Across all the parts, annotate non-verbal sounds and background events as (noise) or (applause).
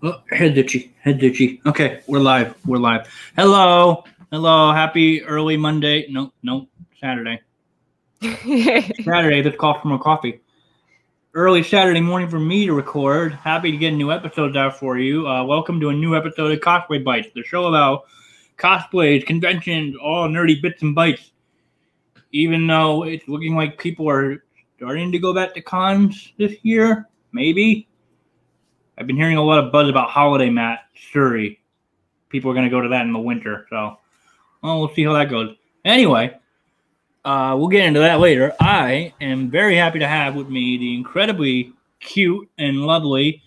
Oh, head itchy, head itchy. Okay, we're live. We're live. Hello, hello. Happy early Monday. No, no, Saturday. (laughs) Saturday. This call for more coffee. Early Saturday morning for me to record. Happy to get a new episodes out for you. Uh, welcome to a new episode of Cosplay Bites, the show about cosplays, conventions, all nerdy bits and bites. Even though it's looking like people are starting to go back to cons this year, maybe I've been hearing a lot of buzz about Holiday Mat Surrey. People are going to go to that in the winter, so well, we'll see how that goes. Anyway, uh, we'll get into that later. I am very happy to have with me the incredibly cute and lovely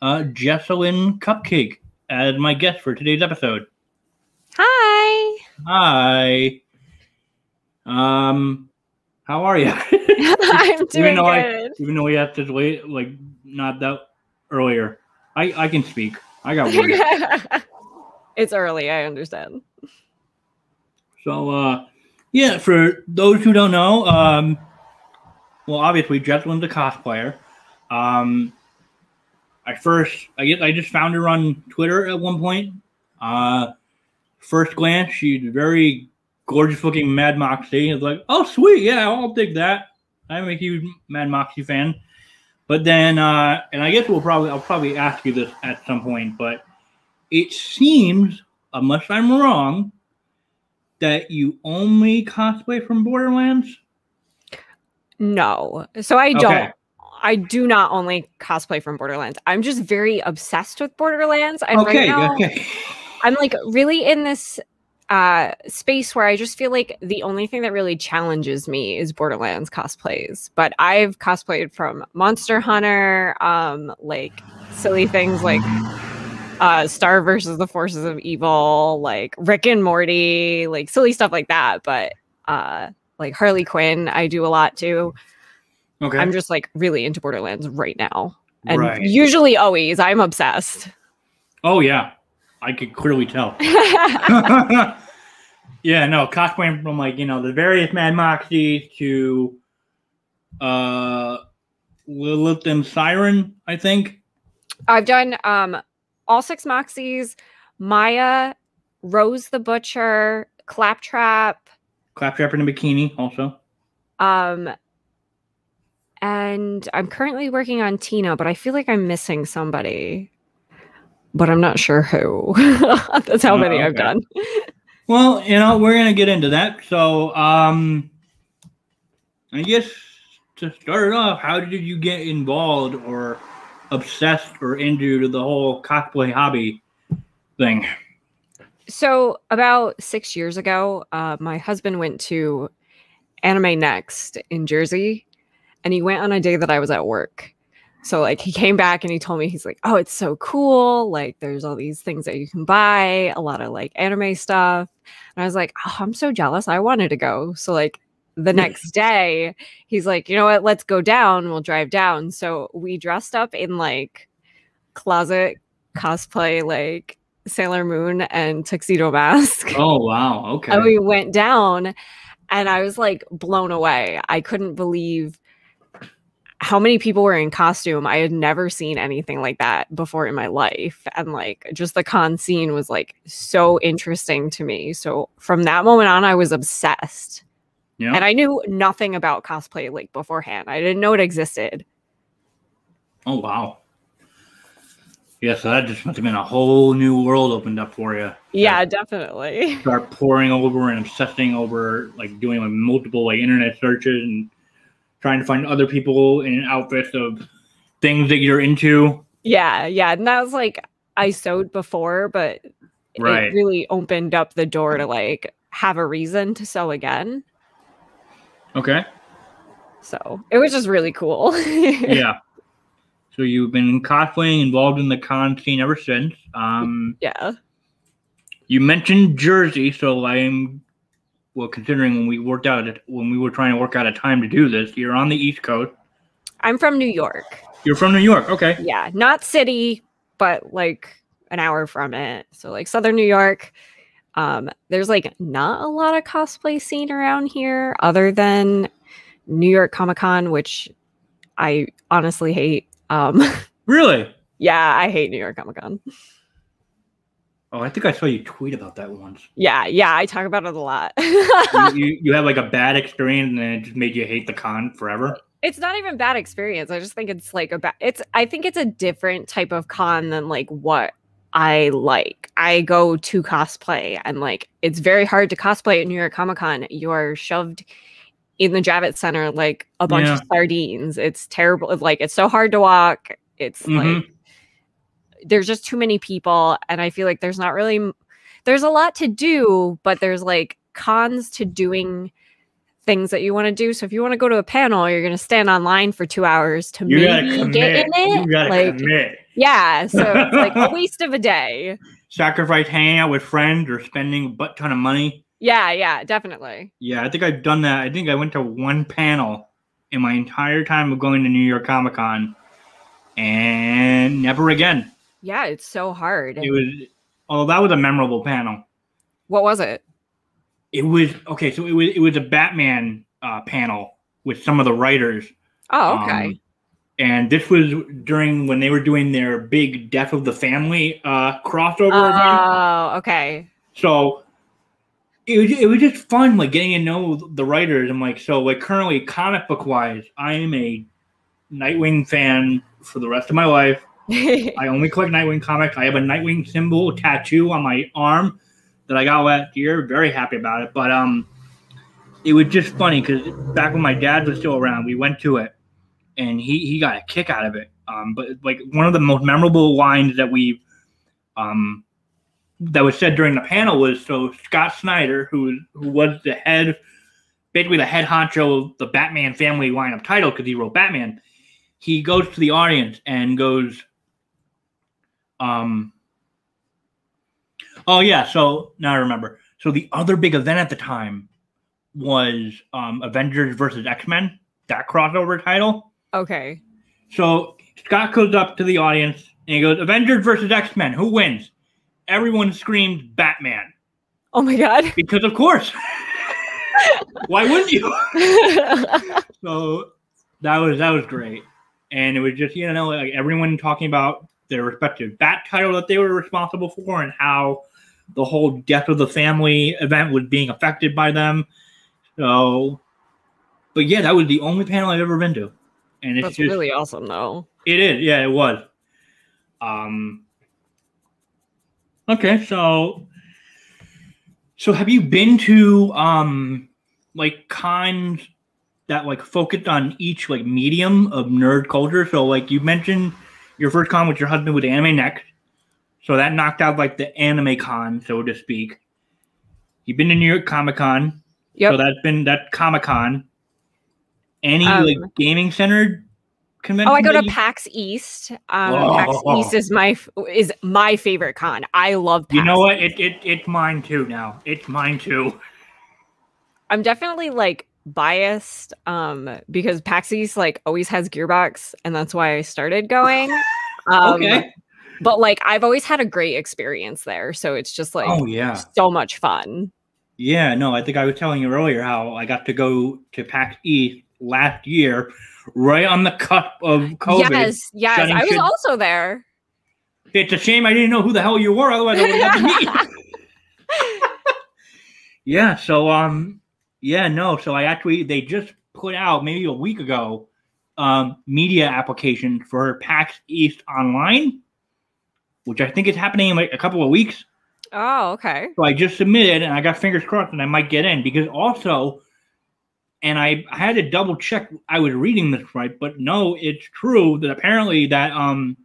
uh, Jessalyn Cupcake as my guest for today's episode. Hi. Hi. Um, how are you? (laughs) (laughs) I'm doing even though good. I, even though we have to wait, like not that earlier. I I can speak. I got words. (laughs) it's early, I understand. so uh, yeah. For those who don't know, um, well, obviously Jessalyn's a cosplayer. Um, I first, I guess, I just found her on Twitter at one point. Uh, first glance, she's very gorgeous looking Mad Moxie. It's like, oh sweet, yeah, I'll dig that. I'm a huge Mad Moxie fan. But then, uh, and I guess we'll probably, I'll probably ask you this at some point, but it seems, unless I'm wrong, that you only cosplay from Borderlands. No. So I don't Okay. I do not only cosplay from Borderlands. I'm just very obsessed with Borderlands. And okay, right now okay. I'm like really in this uh space where I just feel like the only thing that really challenges me is Borderlands cosplays. But I've cosplayed from Monster Hunter, um, like silly things like uh Star versus the Forces of Evil, like Rick and Morty, like silly stuff like that. But uh like Harley Quinn, I do a lot too. Okay. I'm just like really into Borderlands right now. And Right. usually always I'm obsessed. oh yeah, I could clearly tell. (laughs) (laughs) yeah, no, cosplaying from like you know the various Mad Moxies to uh Lilith and Siren, I think. I've done um all six Moxies, Maya, Rose the Butcher, Claptrap, Claptrap in a bikini, also. um, and I'm currently working on Tina, but I feel like I'm missing somebody. But I'm not sure who. (laughs) That's how Oh, many I've done. Well, you know, we're gonna get into that. So, um, I guess to start it off, how did you get involved or obsessed or into the whole cosplay hobby thing? So about six years ago, uh, my husband went to Anime Next in Jersey, and he went on a day that I was at work. So like he came back and he told me he's like, "Oh, it's so cool! Like there's all these things that you can buy, a lot of like anime stuff." And I was like, "Oh, I'm so jealous! I wanted to go." So like the (laughs) next day, he's like, "You know what? Let's go down. We'll drive down." So we dressed up in like closet cosplay, like Sailor Moon and tuxedo mask. Oh wow, (laughs) okay. And we went down and I was like blown away. I couldn't believe how many people were in costume. I had never seen anything like that before in my life. And like just the con scene was like so interesting to me. So from that moment on, I was obsessed. yeah. And I knew nothing about cosplay like beforehand. I didn't know it existed. oh wow. Yeah, so that just must have been a whole new world opened up for you. Yeah, definitely. Start pouring over and obsessing over, like doing like multiple like internet searches and trying to find other people in outfits of things that you're into. Yeah, yeah. And that was like I sewed before, but Right. it really opened up the door to like have a reason to sew again. Okay. So it was just really cool. (laughs) yeah. So you've been cosplaying, involved in the con scene ever since. Um, yeah. you mentioned Jersey, so I'm well considering when we worked out when we were trying to work out a time to do this. You're on the East Coast. I'm from New York. You're from New York, okay? Yeah. Not city, but like an hour from it. So like southern New York. Um, there's like not a lot of cosplay scene around here other than New York Comic Con, which I honestly hate. Um, (laughs) Really? Yeah, I hate New York Comic Con. Oh, I think I saw you tweet about that once. Yeah, yeah, I talk about it a lot. (laughs) you, you, you had like a bad experience and it just made you hate the con forever. it's not even bad experience. I just think it's like a bad. It's I think it's a different type of con than like what I like. I go to cosplay and like it's very hard to cosplay at New York Comic Con. You are shoved in the Javits Center like a bunch Yeah. of sardines. It's terrible. Like it's so hard to walk. It's Mhm. like there's just too many people, and I feel like there's not really there's a lot to do, but there's like cons to doing things that you want to do. So if you want to go to a panel, you're going to stand online for two hours to You maybe get in it. You gotta like, commit. yeah, so it's like a (laughs) waste of a day. Sacrifice hanging out with friends or spending a butt ton of money. Yeah, yeah, definitely. Yeah, I think I've done that. I think I went to one panel in my entire time of going to New York Comic Con and never again. Yeah, it's so hard. It was, oh, that was a memorable panel. what was it? It was, okay, so it was, it was a Batman uh, panel with some of the writers. Oh, okay. Um, and this was during when they were doing their big Death of the Family uh, crossover event. Oh, okay. So it was, it was just fun, like getting to know the writers. I'm like, so like currently comic book wise, I am a Nightwing fan for the rest of my life. (laughs) I only collect Nightwing comics. I have a Nightwing symbol tattoo on my arm that I got last year. Very happy about it. But um, it was just funny because back when my dad was still around, we went to it, and he he got a kick out of it. Um, but like one of the most memorable lines that we um that was said during the panel was so Scott Snyder, who who was the head, basically the head honcho of the Batman family line of title because he wrote Batman. He goes to the audience and goes, um, oh yeah. So now I remember. So the other big event at the time was um, Avengers versus X Men, that crossover title. okay. So Scott goes up to the audience and he goes, Avengers versus X Men, who wins? Everyone screams Batman. Oh my god. (laughs) Because of course. (laughs) Why wouldn't you? (laughs) so that was that was great. And it was just, you know, like everyone talking about their respective bat title that they were responsible for and how the whole death of the family event was being affected by them. So but yeah, that was the only panel I've ever been to. And it's That's just really awesome though. it is, yeah, it was. Um. Okay, so so have you been to um like cons that like focused on each like medium of nerd culture? So like you mentioned your first con with your husband with Anime Next, so that knocked out like the anime con, so to speak. You've been to New York Comic Con, Yep. so that's been that Comic Con. Any Um, like gaming center convention? Oh, I go to you- PAX East. Um, Oh. PAX East is my is my favorite con. I love. PAX You know what? It, it it's mine too now. It's mine too. I'm definitely like biased um because PAX East like always has Gearbox and that's why I started going. (laughs) Um, okay. But like I've always had a great experience there, so it's just like oh yeah. so much fun. Yeah. No, I think I was telling you earlier how I got to go to PAX East last year, right on the cusp of COVID. Yes, yes. I was shit- also there. It's a shame I didn't know who the hell you were. Otherwise, I would have got to meet. yeah. So um. Yeah. No. So I actually they just put out maybe a week ago um media application for PAX East online, which I think is happening in like a couple of weeks. Oh, okay. So I just submitted and I got fingers crossed and I might get in because also, and I, I had to double check I was reading this right, but no, it's true that apparently that um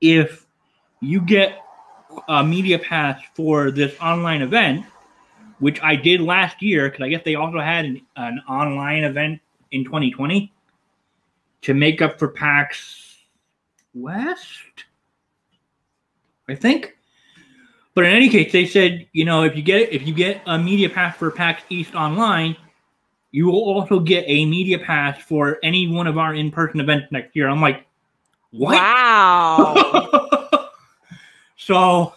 if you get a media pass for this online event, which I did last year, because I guess they also had an, an online event in 2020 to make up for PAX West, I think. But in any case, they said, you know, if you get if you get a media pass for PAX East online, you will also get a media pass for any one of our in-person events next year. I'm like, what? Wow. (laughs) so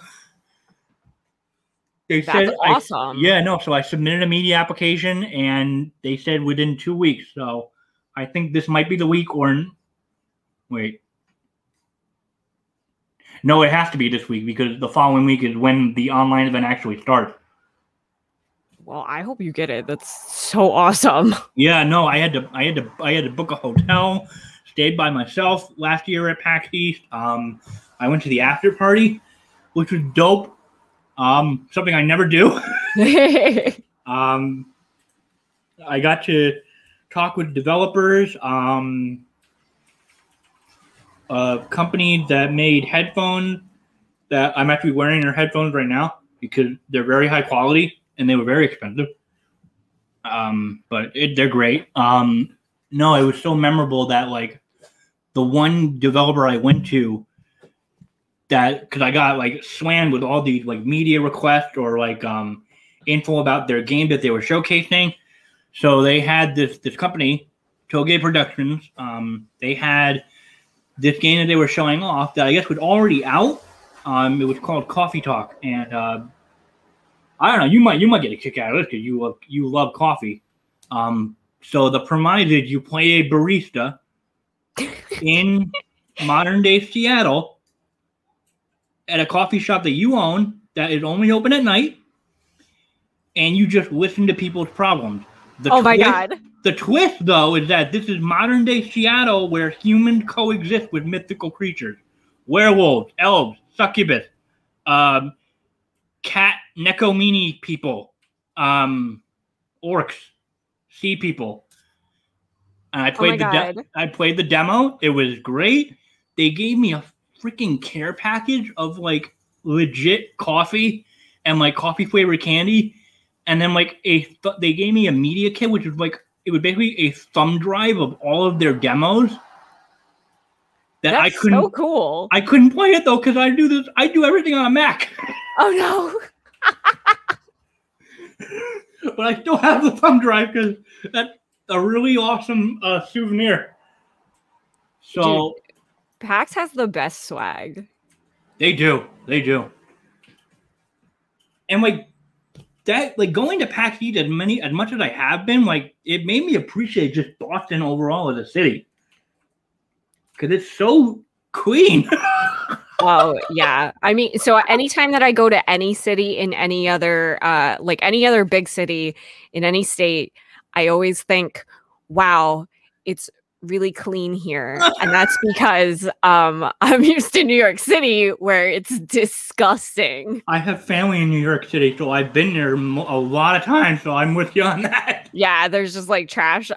they That's said, I- awesome. yeah, no. So I submitted a media application, and they said within two weeks. So I think this might be the week, or wait, No, it has to be this week because the following week is when the online event actually starts. Well, I hope you get it. That's so awesome. (laughs) Yeah, no, I had to, I had to, I had to book a hotel. Stayed by myself last year at PAX East. Um, I went to the after party, which was dope. Um, something I never do. (laughs) um, I got to talk with developers. Um, a company that made headphones that I'm actually wearing their headphones right now because they're very high quality and they were very expensive. Um, but it, they're great. Um, no, it was so memorable that like the one developer I went to that because I got like swam with all these like media requests or like um info about their game that they were showcasing. So they had this this company, Toge Productions. Um, they had this game that they were showing off that I guess was already out. Um, it was called Coffee Talk, and uh, I don't know. You might you might get a kick out of this because you love you love coffee. Um, so the premise is you play a barista (laughs) in modern day Seattle at a coffee shop that you own that is only open at night, and you just listen to people's problems. The oh my god! The twist, though, is that this is modern day Seattle where humans coexist with mythical creatures, werewolves, elves, succubus, um, cat Nekomimi people, um, orcs, sea people. And I oh played oh the de- I played the demo. It was great. They gave me a freaking care package of like legit coffee and like coffee flavored candy, and then like a th- they gave me a media kit, which was like it was basically a thumb drive of all of their demos. That That's I couldn't. So cool. I couldn't play it though because I do this. I do everything on a Mac. Oh no. (laughs) but I still have the thumb drive because that's a really awesome uh, souvenir. So, Dude, PAX has the best swag. They do. They do. And like that, like going to PAX East as many as much as I have been, like it made me appreciate just Boston overall as a city because it's so clean. (laughs) oh yeah i mean so anytime that i go to any city in any other uh like any other big city in any state i always think wow it's really clean here (laughs) and that's because um (laughs) i'm used to new york city where it's disgusting. I have family in new york city so i've been there a lot of times so i'm with you on that. (laughs) Yeah there's just like trash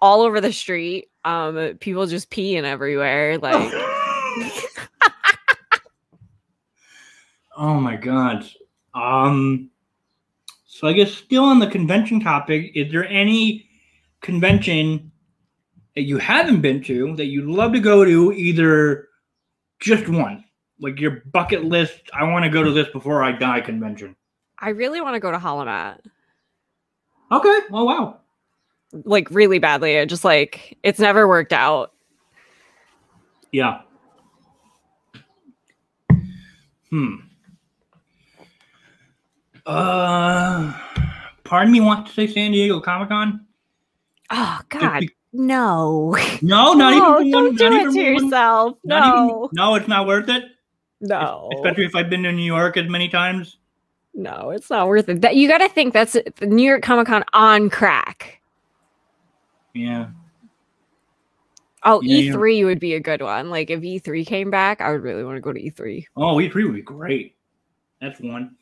all over the street. Um people just peeing everywhere like oh my god um so i guess still on the convention topic is there any convention that you haven't been to that you'd love to go to, either just one, like your bucket list. I want to go to this before I die convention. I really want to go to Holomat. Okay. Oh wow. Like really badly. It just like it's never worked out. Yeah. Hmm. Uh, pardon me. Want to say San Diego Comic Con? Oh God, no. No, not no, even don't one, do it to yourself. no. Even, no, it's not worth it. No. Especially if I've been to New York as many times. No, it's not worth it. That you got to think that's the New York Comic Con on crack. Yeah. Oh, yeah, E3 yeah. would be a good one. Like if E3 came back, I would really want to go to E3. Oh, E3 would be great. That's one.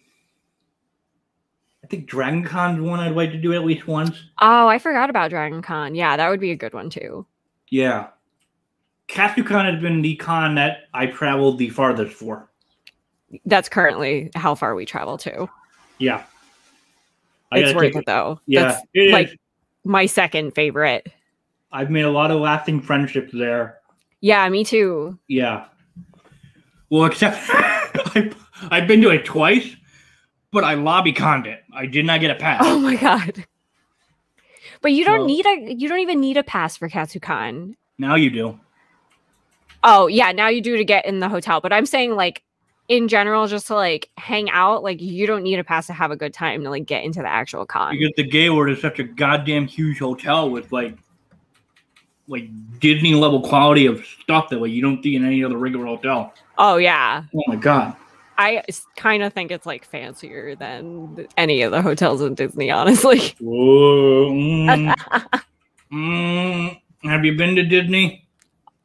I think Dragon Con's one I'd like to do at least once. Oh, I forgot about Dragon Con. Yeah, that would be a good one too. Yeah. Katsucon has been the con that I traveled the farthest for. That's currently how far we travel to. Yeah. I it's worth it though. Yeah. That's like is. my second favorite. I've made a lot of lasting friendships there. Yeah, me too. Yeah. Well, except (laughs) I've, I've been to it twice but I lobby conned it. I did not get a pass. Oh my god. But you don't well, need a you don't even need a pass for Katsucon. Now you do. Oh yeah, now you do to get in the hotel. But I'm saying like in general, just to like hang out, like you don't need a pass to have a good time to like get into the actual con. Because the Gaylord is such a goddamn huge hotel with like like Disney level quality of stuff that like you don't see in any other regular hotel. Oh yeah. Oh my god. I kind of think it's like fancier than any of the hotels in Disney, honestly. (laughs) Whoa. Mm. Mm. Have you been to Disney?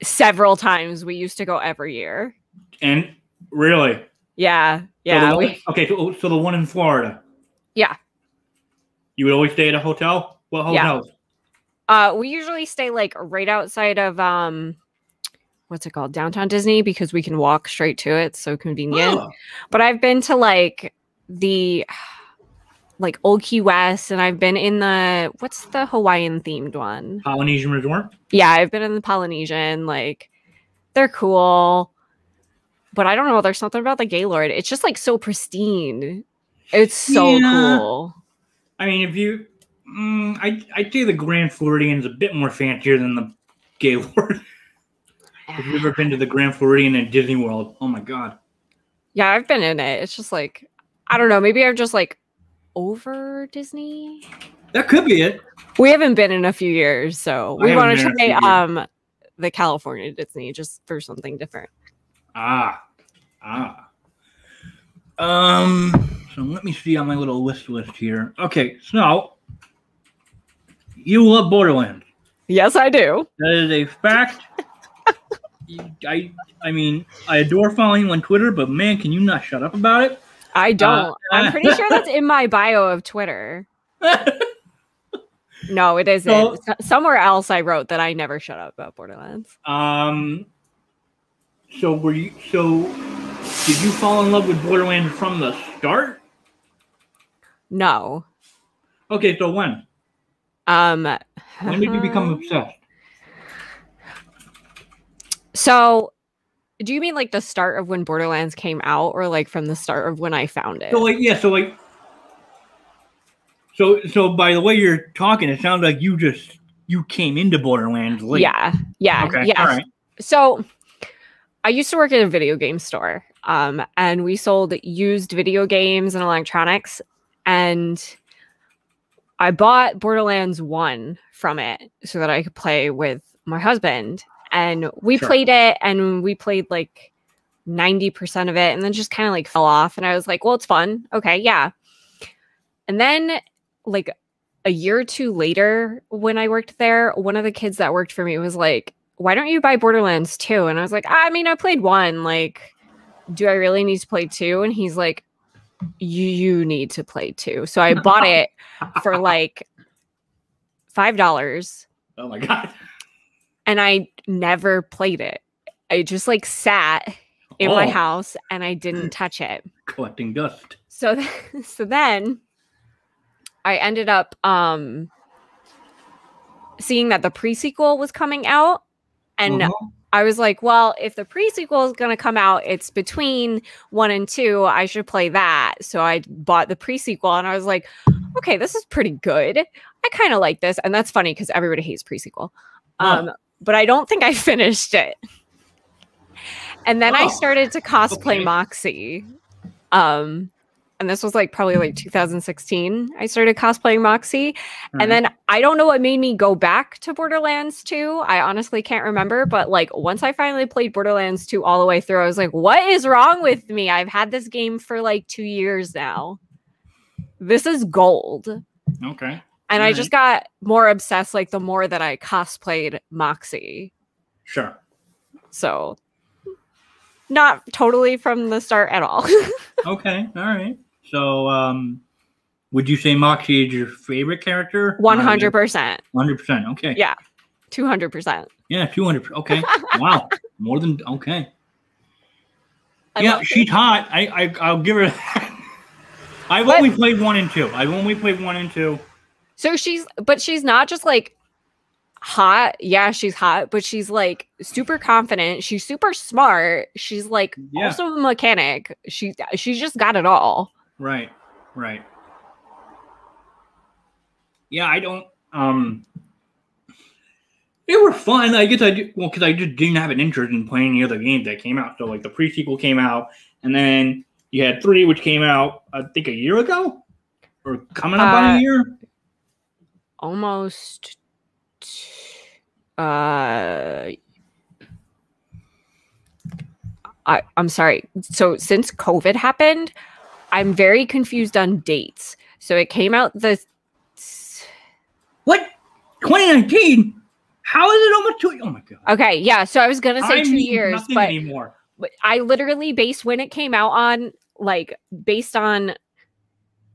Several times we used to go every year. And really? Yeah. So Yeah. one- we, okay, so, so the one in Florida. Yeah. You would always stay at a hotel? What Yeah. hotels? uh we usually stay like right outside of um what's it called? Downtown Disney because we can walk straight to it. So convenient. Oh, But I've been to like the like Old Key West and I've been in the what's the Hawaiian themed one? Polynesian Resort? Yeah, I've been in the Polynesian. Like they're cool. But I don't know, there's something about the Gaylord. It's just like so pristine. It's so Yeah. cool. I mean, if you, mm, I, I'd say the Grand Floridian's a bit more fancier than the Gaylord. (laughs) Have you ever been to the Grand Floridian at Disney World? Oh my god. Yeah, I've been in it. It's just like I don't know, maybe I'm just like over Disney. That could be it. We haven't been in a few years, so we want to been in a try um the California Disney just for something different. Ah, ah. Um. So let me see on my little list list here. Okay, so you love Borderlands. Yes, I do. That is a fact. I I mean, I adore following you on Twitter, but man, can you not shut up about it? I don't. (laughs) I'm uh, pretty sure that's in my bio of Twitter. No, it isn't. So- Somewhere else I wrote that I never shut up about Borderlands. um. So were you? So did you fall in love with Borderlands from the start? No. Okay, so when? Um When did you become obsessed? So do you mean like the start of when Borderlands came out or like from the start of when I found it? So like yeah, so like so so by the way you're talking, it sounds like you just you came into Borderlands late. Yeah. Yeah. Okay. Yeah. All right. So I used to work at a video game store. Um, and we sold used video games and electronics. And I bought Borderlands 1 from it so that I could play with my husband. And we Sure. played it and we played like 90% of it and then just kind of like fell off. And I was like, well, it's fun. Okay, yeah. And then like a year or two later, when I worked there, one of the kids that worked for me was like, why don't you buy Borderlands 2? And I was like, I mean, I played one. Like, do I really need to play two? And he's like, you, you need to play two. So I bought (laughs) it for like $5 Oh my god. And I never played it. I just like sat in my Oh, house and I didn't (laughs) touch it. collecting dust. So th- (laughs) so then I ended up um seeing that the pre-sequel was coming out and Uh-huh. I was like, well, if the pre-sequel is going to come out, it's between 1 and 2, I should play that. So I bought the pre-sequel and I was like, okay, this is pretty good. I kind of like this and that's funny cuz everybody hates pre-sequel. Huh. Um but I don't think I (laughs) finished it. And then I Oh, started to cosplay okay. Moxie. Um and this was like probably like 2016. I started cosplaying Moxie. Alright. And then I don't know what made me go back to Borderlands 2. I honestly can't remember, but like once I finally played Borderlands 2 all the way through, I was like, what is wrong with me? I've had this game for like 2 years now. This is gold. Okay. And I just got more obsessed like the more that I cosplayed Moxie. Sure. So not totally from the start at all. (laughs) Okay. All right. So um would you say Moxie is your favorite character? 100%. Hundred percent. Okay. Yeah. 200%. Yeah, two hundred. Okay. wow. More than okay. (laughs) I yeah, she's hot. I, I I'll give her. (laughs) I've But- only played one and two. I've only played one and two. So she's, but she's not just like hot. Yeah, she's hot, but she's like super confident. She's super smart. She's like Yeah. also a mechanic. She she's just got it all. Right. Right. Yeah, I don't. Um, they were fun. I guess I did, well because I just didn't have an interest in playing the other games that came out. So like the pre sequel came out, and then you had three, which came out I think a year ago, or coming up on Uh, a year. Almost uh I, I'm sorry. So since COVID happened, I'm very confused on dates. So it came out the What? 2019? How is it almost two? Oh my god! okay, yeah. So I was gonna say I two years, but anymore. but I literally based when it came out on like based on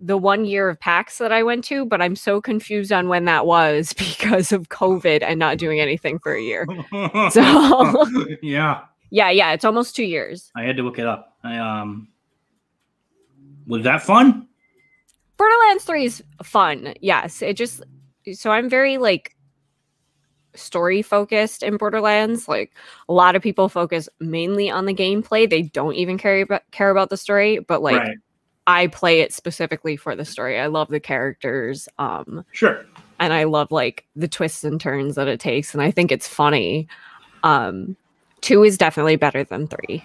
the one year of PAX that I went to, but I'm so confused on when that was (laughs) because of COVID and not doing anything for a year. (laughs) So- yeah, Yeah, yeah, it's almost two years. I had to look it up. I um, was that fun? Borderlands 3 is fun. Yes. It just so I'm very like story focused in Borderlands. Like a lot of people focus mainly on the gameplay. They don't even care about care about the story, but like right. I play it specifically for the story. I love the characters. Um Sure. and I love like the twists and turns that it takes and I think it's funny. Um 2 is definitely better than 3.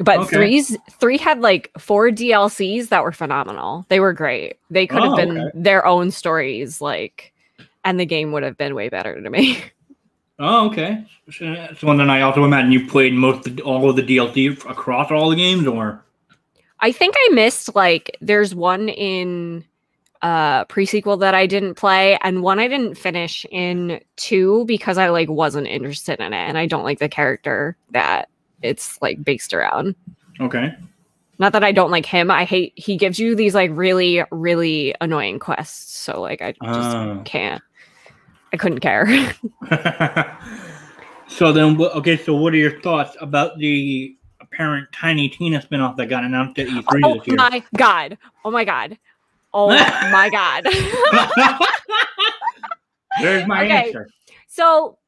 But Okay. three's three had like four DLCs that were phenomenal. They were great. They could have Oh, been okay. their own stories, like, and the game would have been way better to me. Oh, okay. So, so then I also imagine you played most of the, all of the DLC across all the games, or I think I missed like there's one in uh pre-sequel that I didn't play and one I didn't finish in 2 because I like wasn't interested in it and I don't like the character that it's like based around. okay. Not that I don't like him. I hate he gives you these like really really annoying quests. So like I just Oh. can't. I couldn't care. (laughs) (laughs) so then, okay. So what are your thoughts about the apparent Tiny Tina spinoff that got announced at E3 oh this year? my god. Oh my god. Oh my god. (laughs) There's my Okay. answer. so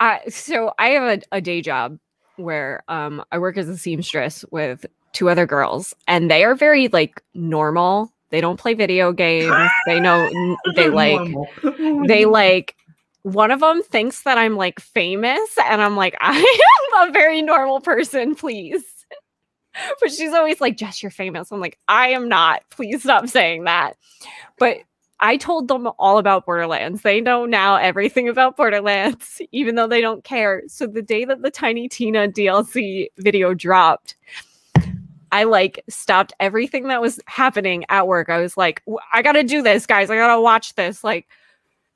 I so I have a, a day job where um I work as a seamstress with two other girls and they are very like normal. They don't play video games. They know (laughs) they like they (laughs) like one of them thinks that I'm like famous and I'm like (laughs) I am a very normal person, please. (laughs) But she's always like, Jess, you're famous. I'm like, I am not. Please stop saying that. But I told them all about Borderlands. They know now everything about Borderlands, (laughs) even though they don't care. So the day that the Tiny Tina DLC video dropped, I like stopped everything that was happening at work. I was like, I gotta do this, guys. I gotta watch this. Like,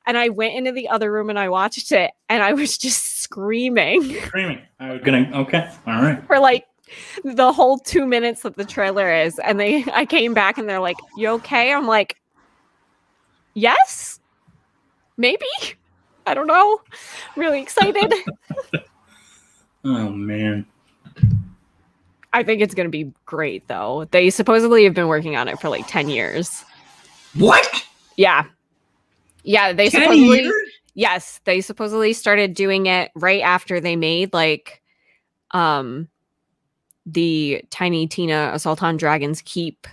and I went into the other room and I watched it and I was just screaming (laughs) Screaming. I was gonna. Okay. All right. for like the whole two minutes that the trailer is. And they, I came back and they're like, You okay? I'm like, Yes, maybe. I don't know. Really excited. (laughs) (laughs) Oh man. I think it's going to be great though. They supposedly have been working on it for like 10 years. What? Yeah. Yeah, they Ten supposedly years? Yes, they supposedly started doing it right after they made like um the Tiny Tina Assault on Dragons Keep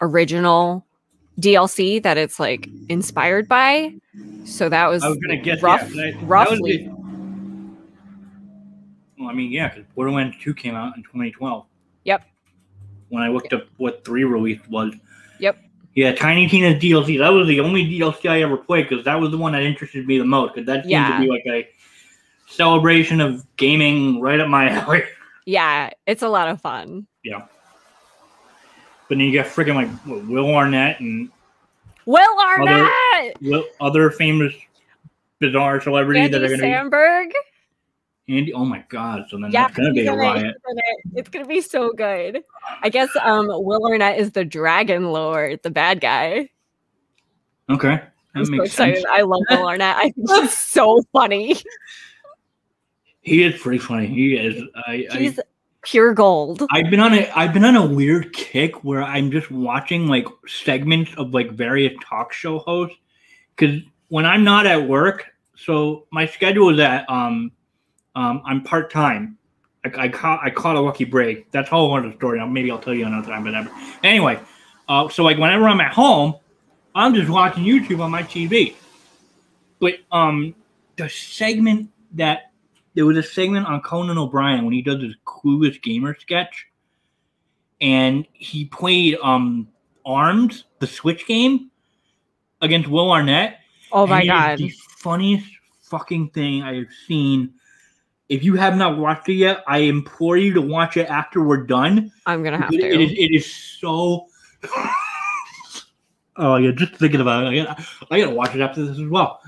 original DLC that it's like inspired by. So that was, I was gonna guess. rough, yeah, that- that was roughly. the- well, I mean, yeah, because Borderlands 2 came out in 2012. Yep. When I looked up what 3 release was. Yep. Yeah, Tiny Tina's DLC. That was the only DLC I ever played because that was the one that interested me the most. Because that seemed Yeah. to be like a celebration of gaming right up my (laughs) alley. Yeah, it's a lot of fun. Yeah. But then you got freaking like what, Will Arnett and Will Arnett, Will, other famous bizarre celebrities that are Andy going to be Andy. Oh my god! So then Yeah, that's going to be a riot. It's gonna be so good. I guess um Will Arnett is the Dragon Lord, the bad guy. Okay, that I'm so makes excited. sense. I love Will (laughs) Arnett. I think he's so funny. He is pretty funny. He is. I, I He's pure gold. I've been on a I've been on a weird kick where I'm just watching like segments of like various talk show hosts because when I'm not at work, so my schedule is that um um I'm part time. I, I caught I caught a lucky break. That's all another story. Maybe I'll tell you another time, but never. Anyway, uh, so like whenever I'm at home, I'm just watching YouTube on my TV. But um, the segment that there was a segment on Conan O'Brien when he does his clueless gamer sketch, and he played um Arms, the Switch game, against Will Arnett. Oh my and it is god. the funniest fucking thing I have seen. If you have not watched it yet, I implore you to watch it after we're done. I'm gonna have It- to. it is it is so. (laughs) oh yeah, just thinking about it, I gotta, I gotta watch it after this as well.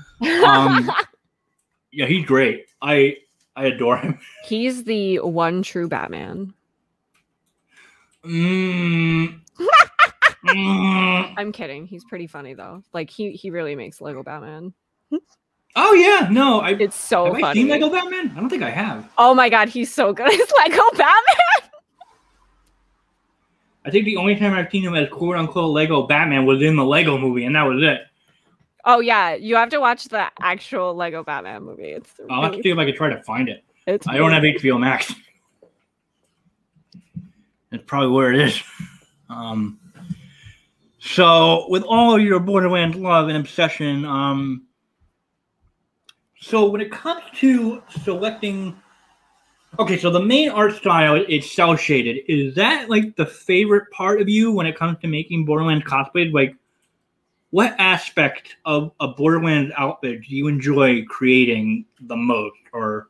Um, (laughs) yeah, he's great. I I adore him. (laughs) He's the one true Batman. Mm. Mm. I'm kidding. He's pretty funny though. Like he he really makes Lego Batman. Oh yeah, no, I It's so have I funny. seen Lego Batman? I don't think I have. Oh my god, he's so good as (laughs) Lego Batman. I think the only time I've seen him as quote unquote Lego Batman was in the Lego movie, and that was it. Oh yeah, you have to watch the actual Lego Batman movie. It's I'll have to see if I can try to find it. it's I don't have HBO Max. That's probably where it is. Um, so, with all of your Borderlands love and obsession, um, so when it comes to selecting, okay, so the main art style is cell shaded. Is that like the favorite part of you when it comes to making Borderlands cosplay? Like, what aspect of a Borderlands outfit do you enjoy creating the most, or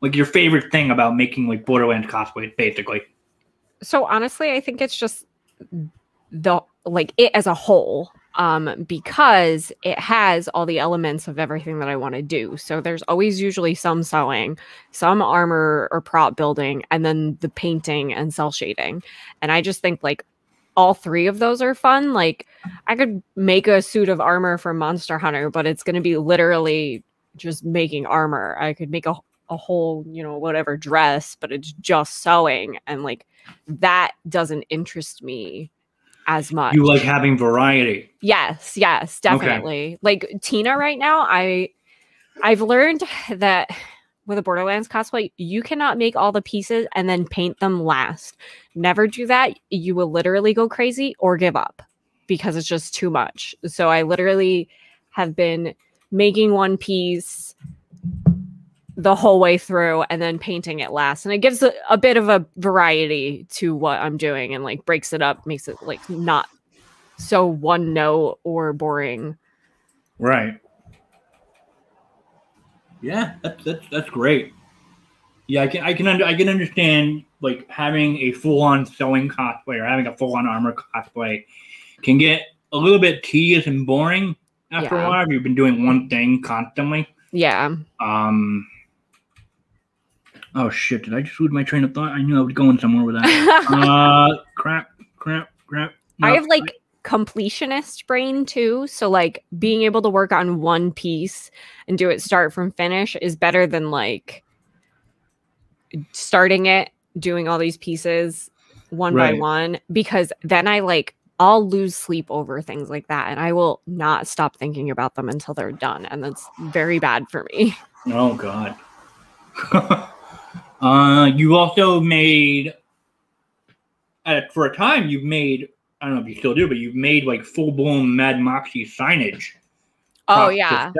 like your favorite thing about making like Borderlands cosplay, basically? So honestly, I think it's just the like it as a whole um because it has all the elements of everything that I want to do. So there's always usually some sewing, some armor or prop building and then the painting and cell shading. And I just think like all three of those are fun. Like I could make a suit of armor from Monster Hunter, but it's going to be literally just making armor. I could make a a whole, you know, whatever dress, but it's just sewing and like that doesn't interest me as much. You like having variety. Yes, yes, definitely. Like Tina right now, I I've learned that with a Borderlands cosplay, you cannot make all the pieces and then paint them last. Never do that. You will literally go crazy or give up because it's just too much. So I literally have been making one piece the whole way through and then painting it last and it gives a, a bit of a variety to what i'm doing and like breaks it up makes it like not so one note or boring Right. Yeah, that's that's that's great. Yeah, I can I can under, I can understand like having a full on sewing cosplay or having a full on armor cosplay can get a little bit tedious and boring after Yeah. a while if you've been doing one thing constantly. yeah Um. Oh shit! Did I just lose my train of thought? I knew I was going somewhere with that. (laughs) uh, crap, crap, crap. i have like completionist brain too so like being able to work on one piece and do it start from finish is better than like starting it doing all these pieces one by one because then i like I'll lose sleep over things like that and I will not stop thinking about them until they're done. And that's very bad for me. Oh God. (laughs) uh, you also made, at, for a time, you've made. I don't know if you still do, but you've made like full blown Mad Moxie signage. Oh yeah.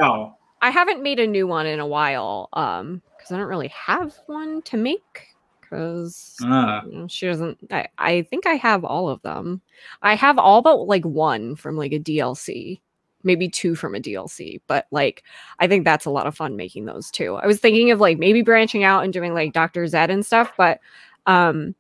I haven't made a new one in a while. Um, because I don't really have one to make because Ah, you know, she doesn't I, I think I have all of them. I have all but like one from like a DLC. Maybe two from a DLC, but like I think that's a lot of fun making those too. I was thinking of like maybe branching out and doing like Dr. Zed and stuff, but um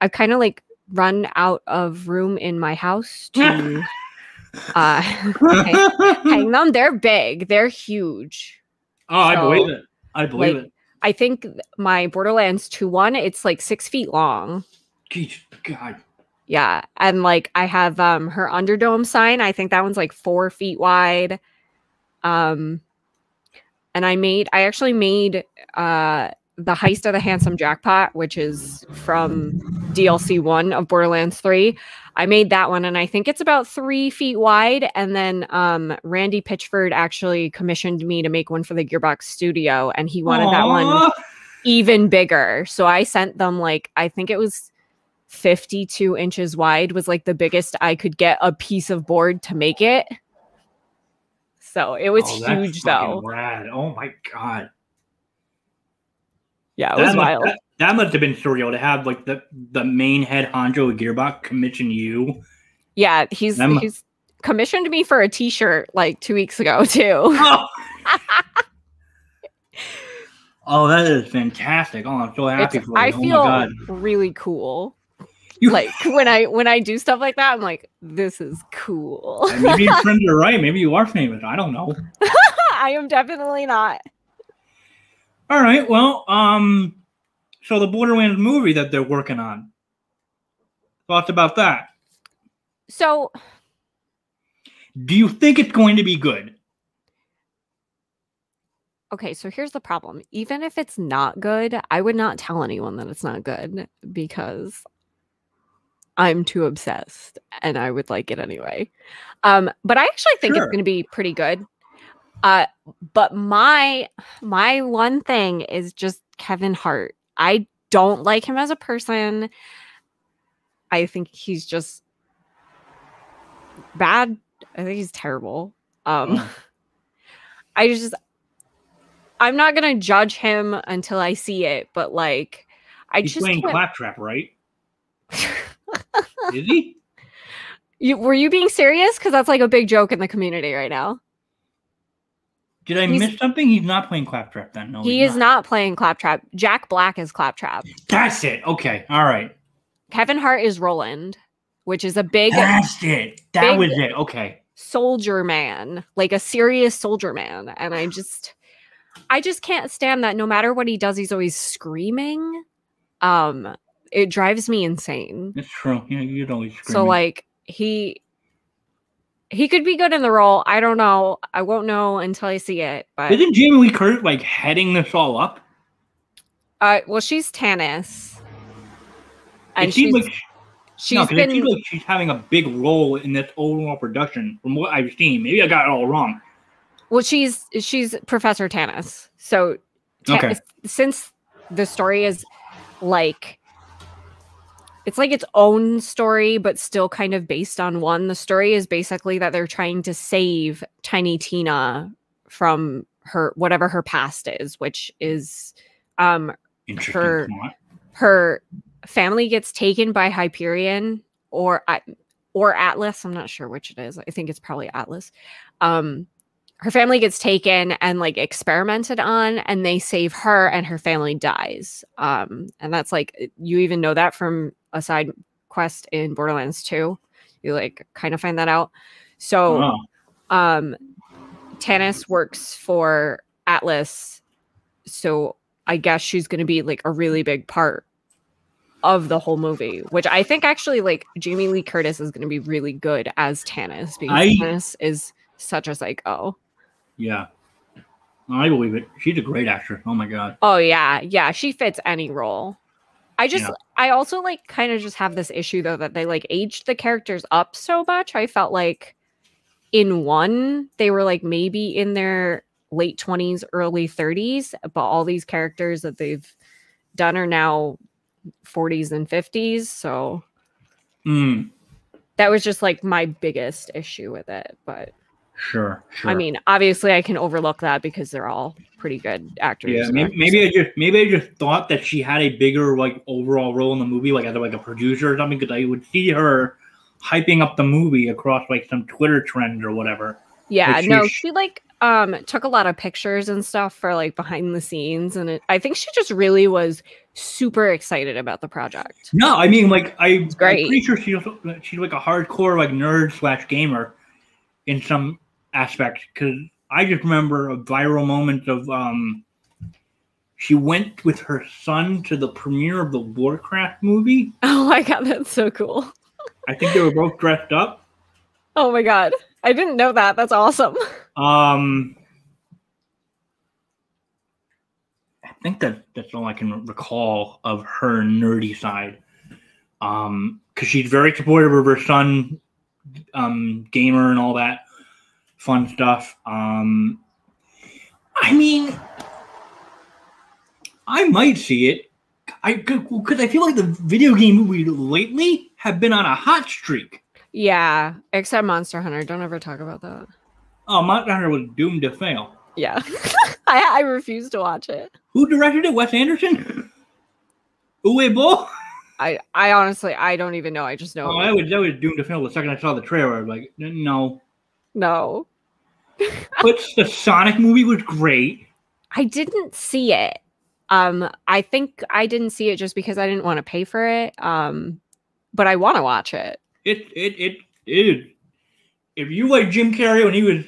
I've kind of like run out of room in my house to (laughs) uh (laughs) hang, hang them. They're big, they're huge. oh, I believe it. I believe like, it. I think my Borderlands 2 one, it's like six feet long. Jeez, God. Yeah. And like I have um her underdome sign. I think that one's like four feet wide. Um and I made I actually made uh the heist of the handsome jackpot, which is from DLC one of Borderlands 3. I made that one and I think it's about three feet wide. And then um Randy Pitchford actually commissioned me to make one for the Gearbox studio and he wanted that one even bigger. So I sent them like I think it was 52 inches wide was like the biggest I could get a piece of board to make it. So it was Oh, huge though. Rad. Oh my God. Yeah, it was that, must, wild. that, that must have been surreal to have like the the main head honcho Gearbox commission you. yeah, he's that mu- he's commissioned me for a t-shirt like 2 weeks ago (laughs) too. Oh, (laughs) oh, that is fantastic! Oh, I'm so happy It's- for you. I oh feel really cool. You- Like when I when I do stuff like that, I'm like, this is cool. Maybe your (laughs) friends are right. Maybe you are famous. I don't know. (laughs) I am definitely not. All right. Well, um, so the Borderlands movie that they're working on. Thoughts about that? So Do you think it's going to be good? okay, so here's the problem. Even if it's not good, I would not tell anyone that it's not good because I'm too obsessed and I would like it anyway. Um, but I actually think Sure. it's going to be pretty good. Uh, but my my one thing is just Kevin Hart. I don't like him as a person. I think he's just bad. I think he's terrible. Um. I just I'm not gonna judge him until I see it, but like I He's just playing Claptrap, right? (laughs) Is he? you were you being serious? Because that's like a big joke in the community right now. Did I He's- miss something? He's not playing Claptrap then. No, he is not playing Claptrap. Jack Black is Claptrap. That's it. Okay. All right. Kevin Hart is Roland, which is a big That's it. That was it. Okay. soldier man, like a serious soldier man. And I just I just can't stand that no matter what he does, he's always screaming. Um it drives me insane. That's true. Yeah, you'd always scream. So like he he could be good in the role. I don't know. I won't know until I see it. But Isn't Jamie Lee Curtis like heading this all up? uh well she's Tannis. And she's, like she's no, it been like she's having a big role in this overall production. From what I've seen, maybe I got it all wrong. well she's she's Professor Tannis. So Okay. since the story is like it's like its own story but still kind of based on one. The story is basically that they're trying to save tiny tina from her whatever her past is which is um Her- plot. her family gets taken by hyperion or I or atlas. I'm not sure which it is. I think it's probably atlas. Um her family gets taken and like experimented on and they save her and her family dies. Um and that's like you even know that from a side quest in borderlands 2 you like kind of find that out so Oh, um Tannis works for Atlas so I guess she's going to be like a really big part of the whole movie which I think actually like Jamie Lee Curtis is going to be really good as Tannis because I- Tannis is such a psycho. yeah. I believe it. She's a great actress. Oh my god. Oh yeah, yeah, she fits any role. I just Yeah. I also like kind of just have this issue though that they like aged the characters up so much. I felt like in one they were like maybe in their late 20s, early 30s, but all these characters that they've done are now 40s and 50s, so Mm, that was just like my biggest issue with it, but sure. Sure. I mean, obviously I can overlook that because they're all pretty good actors. Yeah, maybe, maybe I just maybe I just thought that she had a bigger like overall role in the movie, like as like a producer or something, because I would see her hyping up the movie across like some Twitter trend or whatever. Yeah, Like, she no, she like um took a lot of pictures and stuff for like behind the scenes and it, I think she just really was super excited about the project. No, I mean like I. I'm pretty sure she's she's like a hardcore like nerd slash gamer in some aspects because I just remember a viral moment of um she went with her son to the premiere of the Warcraft movie. (laughs) Oh my god, that's so cool. I think they were both dressed up. Oh my god. I didn't know that. That's awesome. (laughs) Um, I think that that's all I can recall of her nerdy side. Um, because she's very supportive of her son, um, gamer and all that fun stuff. Um, I mean, I might see it. I because I feel like the video game movies lately have been on a hot streak. Yeah, except Monster Hunter. Don't ever talk about that. Oh, Monster Hunter was doomed to fail. Yeah. (laughs) I I refuse to watch it. Who directed it? Wes Anderson? Uwe? I I honestly I don't even know. I just know. Oh, I was, I was doomed to fail the second I saw the trailer. Like, no. No. (laughs) but the Sonic movie was great. I didn't see it. Um, I think I didn't see it just because I didn't want to pay for it. Um, but I want to watch it. It it it it. If you like Jim Carrey when he was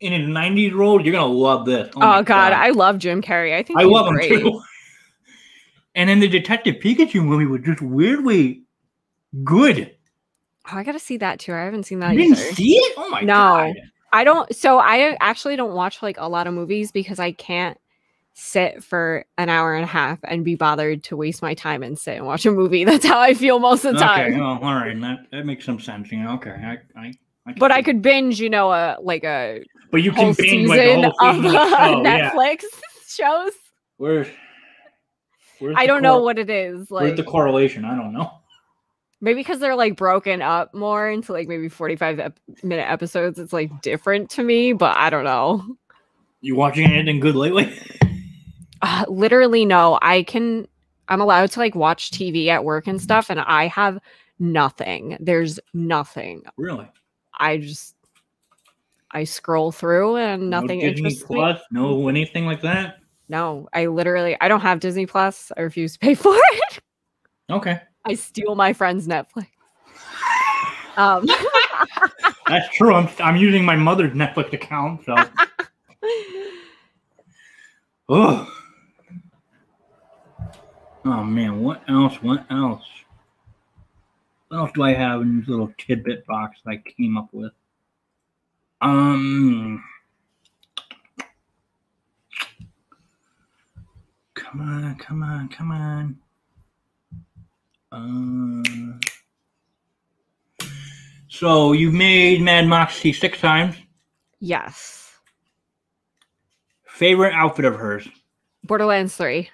in his '90s role, you're gonna love this. Oh, oh God, I love Jim Carrey. I think I love great. him too. (laughs) And then the Detective Pikachu movie was just weirdly good. Oh, I gotta see that too. I haven't seen that. You either. didn't see it? Oh my no, god! I don't. So I actually don't watch like a lot of movies because I can't sit for an hour and a half and be bothered to waste my time and sit and watch a movie. (laughs) That's how I feel most of the time. Okay, well, all right, that that makes some sense. You know, okay, I, I, I but I could binge, you know, a like a but you can binge like a whole season uh, oh, of, of Netflix yeah. (laughs) shows. Where's I don't cor- know what it is. Like Where's the correlation? I don't know. Maybe because they're like broken up more into like maybe 45 ep- minute episodes. It's like different to me, but I don't know. You watching anything good lately? (laughs) uh, literally, no. I can, I'm allowed to like watch TV at work and stuff, and I have nothing. There's nothing. Really? I just, I scroll through and nothing no interests Plus, me. No anything like that? No, I literally I don't have Disney Plus. I refuse to pay (laughs) for it. Okay. I steal my friend's Netflix. Um (laughs) That's true. I'm I'm using my mother's Netflix account, so (laughs) Oh. Oh man, what else? What else? What else do I have in this little tidbit box I came up with? Um Come on, come on, come on. Uh, so you've made Mad Moxie six times. Yes. Favorite outfit of hers? Borderlands 3.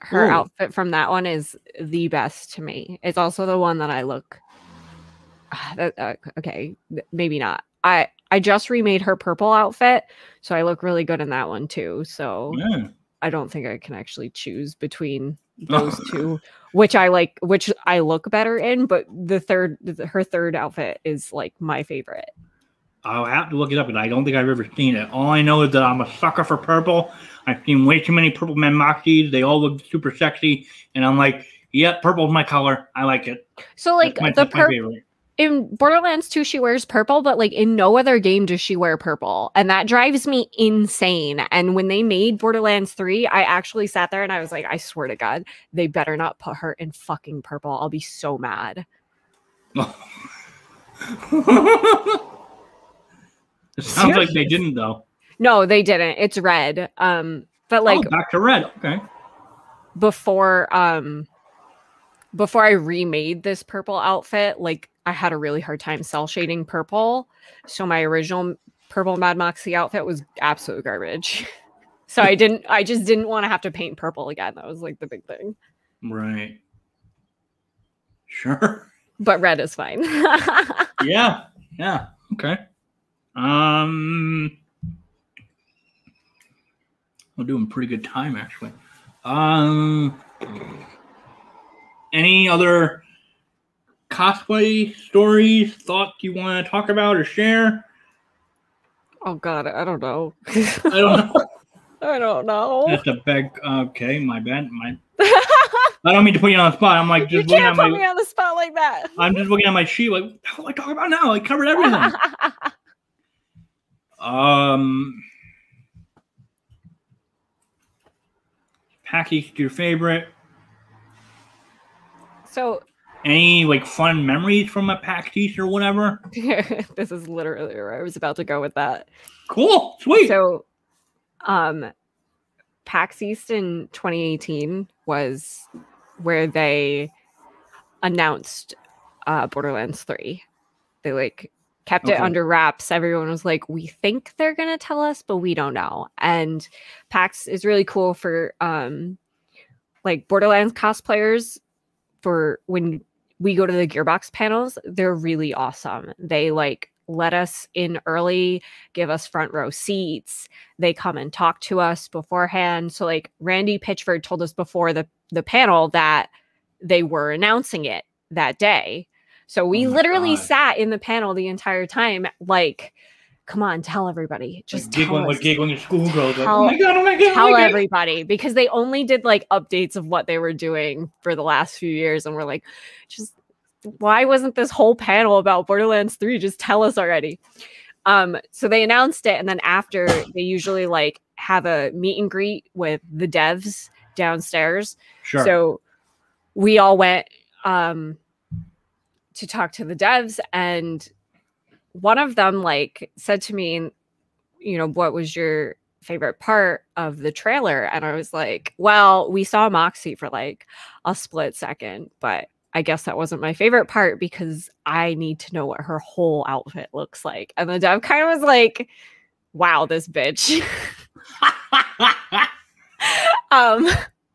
Her Ooh. outfit from that one is the best to me. It's also the one that I look. Uh, uh, okay, maybe not. I I just remade her purple outfit, so I look really good in that one too. So yeah. I don't think I can actually choose between (laughs) those two, which I like, which I look better in. But the third, her third outfit is like my favorite. I'll have to look it up, and I don't think I've ever seen it. All I know is that I'm a sucker for purple. I've seen way too many purple Mad Moxies. They all look super sexy, and I'm like, yep, purple's my color. I like it. So like my, the purple in Borderlands 2 she wears purple, but like in no other game does she wear purple. And that drives me insane. And when they made Borderlands 3, I actually sat there and I was like, I swear to God, they better not put her in fucking purple. I'll be so mad. (laughs) it sounds like they didn't though. No, they didn't. It's red. Um, but like oh, back to red. Okay. Before um before I remade this purple outfit, like I had a really hard time cell shading purple. So my original purple Mad Moxie outfit was absolute garbage. (laughs) so I (laughs) didn't I just didn't want to have to paint purple again. That was like the big thing. Right. Sure. (laughs) But red is fine. yeah. Yeah. Okay. Um we're doing pretty good time actually. Um any other cosplay stories, thoughts you want to talk about or share? Oh God, I don't know. I don't know. (laughs) I don't know. That's a big. Okay, my bad. My. (laughs) I don't mean to put you on the spot. I'm like just you can't put my, me on the spot like that. I'm just looking at my sheet. Like, what am I talking about now? I covered everything. (laughs) um. Packy, your favorite? So any like fun memories from a PAX East or whatever? (laughs) this is literally where I was about to go with that. Cool, sweet. So, um, PAX East in 2018 was where they announced uh, Borderlands 3. They like kept okay. it under wraps. Everyone was like, "We think they're gonna tell us, but we don't know." And PAX is really cool for um, like Borderlands cosplayers for when we go to the gearbox panels they're really awesome. They like let us in early give us front row seats. They come and talk to us beforehand. So like randy pitchford told us before the the panel that they were announcing it that day. So we oh literally God. sat in the panel the entire time like come on, tell everybody. Just like giggling, us. like giggling at schoolgirls. Like, oh my god! Oh my god! tell oh my God. everybody because they only did like updates of what they were doing for the last few years and we're like just why wasn't this whole panel about borderlands 3 just tell us already um so they announced it and then after they usually like have a meet and greet with the devs downstairs Sure. so we all went um to talk to the devs and one of them like said to me you know what was your favorite part of the trailer? And I was like well we saw Moxie for like a split second but I guess that wasn't my favorite part because I need to know what her whole outfit looks like. And the dev kind of was like wow this bitch. (laughs) (laughs) Um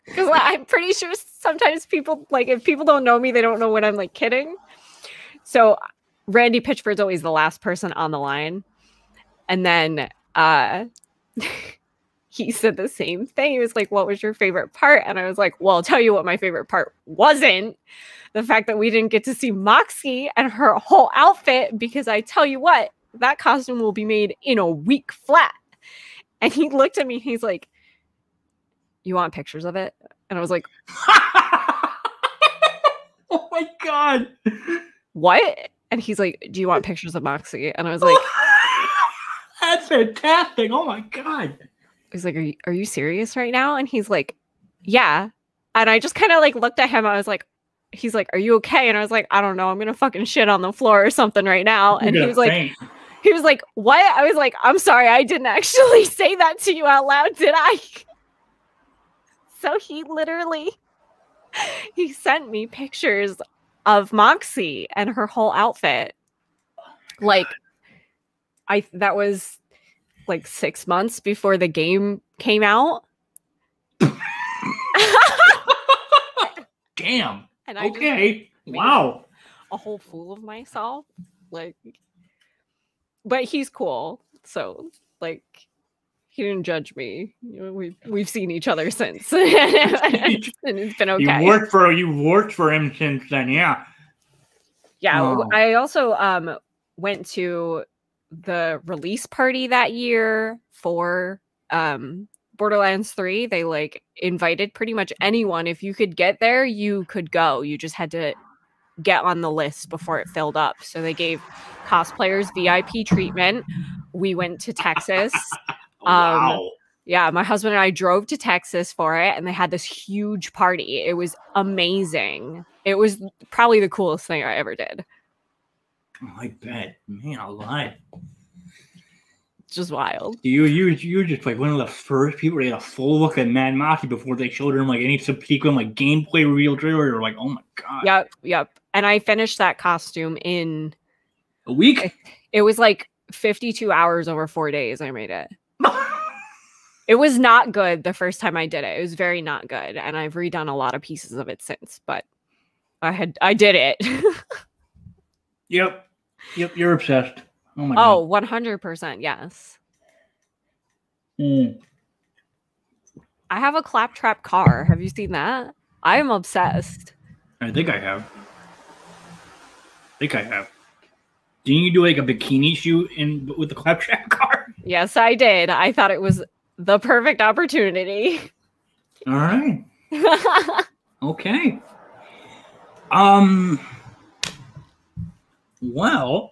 because i'm pretty sure sometimes people like if people don't know me they don't know when i'm like kidding. So randy pitchford's always the last person on the line. And then uh (laughs) he said the same thing. He was like what was your favorite part? And i was like well i'll tell you what my favorite part wasn't. The fact that we didn't get to see moxie and her whole outfit because i tell you what that costume will be made in a week flat. And he looked at me he's like you want pictures of it? And i was like (laughs) oh my god! what and he's like do you want (laughs) pictures of moxie? And i was like (laughs) That's fantastic! Oh my god! he's like are you, are you serious right now? And he's like yeah. And i just kind of like looked at him. I was like he's like are you okay? And i was like i don't know. I'm gonna fucking shit on the floor or something right now. And he was gonna like he was like what? I was like i'm sorry. I didn't actually (laughs) say that to you out loud did i? So he literally he sent me pictures of moxie and her whole outfit like i that was like six months before the game came out Damn. and i Okay. Wow. a whole fool of myself like but he's cool so like he didn't judge me. You know, we've we've seen each other since. (laughs) (laughs) And it's been okay. You worked for you worked for him since then. Yeah. yeah Oh. i also um went to the release party that year for um borderlands 3 they like invited pretty much anyone. If you could get there you could go. You just had to get on the list before it filled up. So they gave cosplayers vip treatment. We went to texas (laughs) Um, wow. yeah, my husband and I drove to Texas for it and they had this huge party. It was amazing. It was probably the coolest thing I ever did. Oh, I bet. Man alive. Just wild. You you you were just like one of the first people to get a full look at Mad Moxie before they showed him like any subsequent like gameplay reveal trailer. You're like, oh my god. Yep, yep. And I finished that costume in A week? it was like 52 hours over 4 days I made it. It was not good the first time I did it. It was very not good and I've redone a lot of pieces of it since, but I had I did it. (laughs) yep. Yep, you're obsessed. Oh my oh, 100%. Yes. Mm. I have a claptrap car. Have you seen that? I am obsessed. I think I have. I think I have. Didn't you do like a bikini shoot in with the claptrap (laughs) car? Yes, I did. I thought it was the perfect opportunity. All right. (laughs) Okay. Um. Well,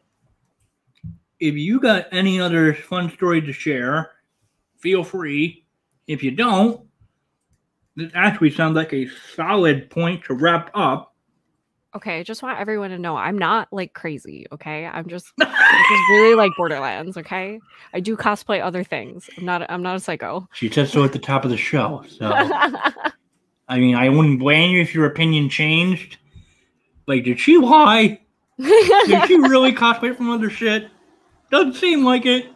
if you got any other fun story to share, feel free. If you don't, this actually sounds like a solid point to wrap up. Okay, I just want everyone to know I'm not like crazy, okay? I'm just I just really like (laughs) Borderlands, okay? I do cosplay other things. I'm not I'm not a psycho. She said so at the top of the show. So, (laughs) I mean, I wouldn't blame you if your opinion changed. Like, did she lie? Did she really (laughs) cosplay from other shit? Doesn't seem like it.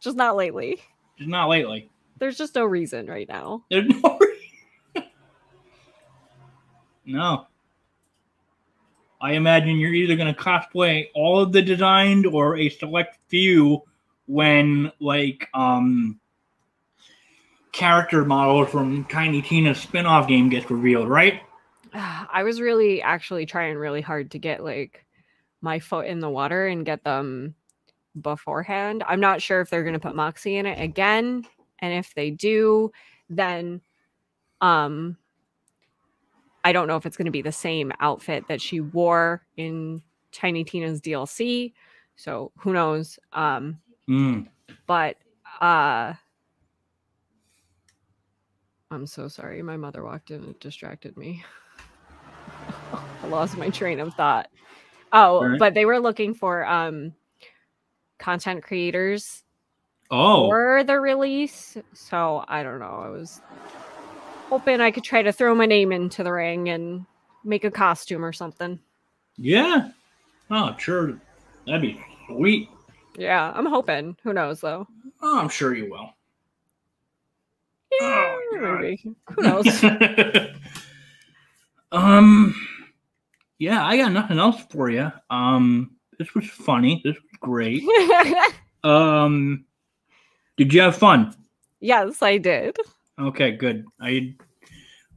just not lately. Just not lately. There's just no reason right now. There's no reason. No. I imagine you're either going to cosplay all of the designed or a select few when, like, um, character model from Tiny Tina's spin-off game gets revealed, right? (sighs) I was really actually trying really hard to get like my foot in the water and get them beforehand. I'm not sure if they're going to put Moxie in it again, and if they do, then um I don't know if it's going to be the same outfit that she wore in Tiny Tina's DLC. So who knows? Um Mm. but uh I'm so sorry. My mother walked in and distracted me. (laughs) I lost my train of thought. Oh, Alright. but they were looking for um content creators Oh, for the release. So I don't know. I was hoping I could try to throw my name into the ring and make a costume or something. yeah. Oh, sure. That'd be sweet. Yeah, I'm hoping. Who knows though? Oh, I'm sure you will. Yeah, Oh, maybe. Who knows? (laughs) um, yeah, I got nothing else for you. Um, this was funny. This was great. (laughs) Um, did you have fun? yes, I did. Okay, good. I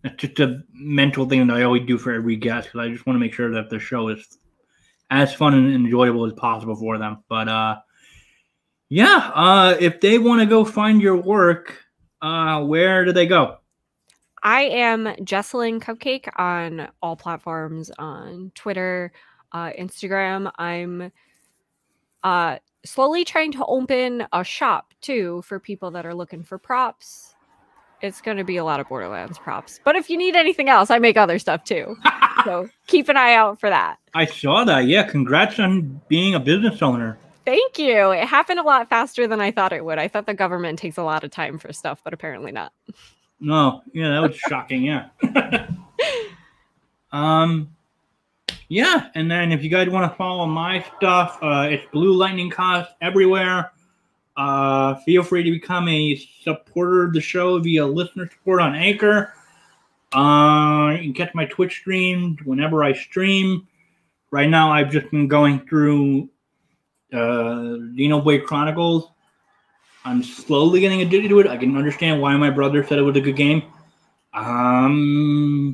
that's just a mental thing that I always do for every guest because I just want to make sure that the show is as fun and enjoyable as possible for them. But uh, yeah, uh, if they want to go find your work, uh, where do they go? I am Jesselyn Cupcake on all platforms on Twitter, uh, Instagram. I'm uh, slowly trying to open a shop too for people that are looking for props. It's going to be a lot of Borderlands props. But if you need anything else, I make other stuff too. (laughs) So keep an eye out for that. I saw that. Yeah, congrats on being a business owner. Thank you. It happened a lot faster than I thought it would. I thought the government takes a lot of time for stuff, but apparently not. No, yeah, that was (laughs) shocking. Yeah. (laughs) um, yeah, and then if you guys want to follow my stuff, uh, it's Blue Lightning Cost everywhere. Uh, feel free to become a supporter of the show via listener support on Anchor. Uh, you can catch my Twitch stream whenever I stream. Right now, I've just been going through uh, Xenoblade Chronicles. I'm slowly getting addicted to it. I can understand why my brother said it was a good game. Um,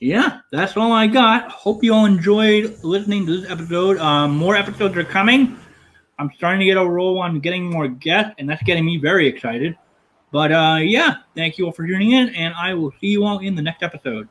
yeah, that's all I got. Hope you all enjoyed listening to this episode. Um, more episodes are coming. I'm starting to get a roll on getting more guests, and that's getting me very excited. But uh, yeah, thank you all for tuning in, and I will see you all in the next episode.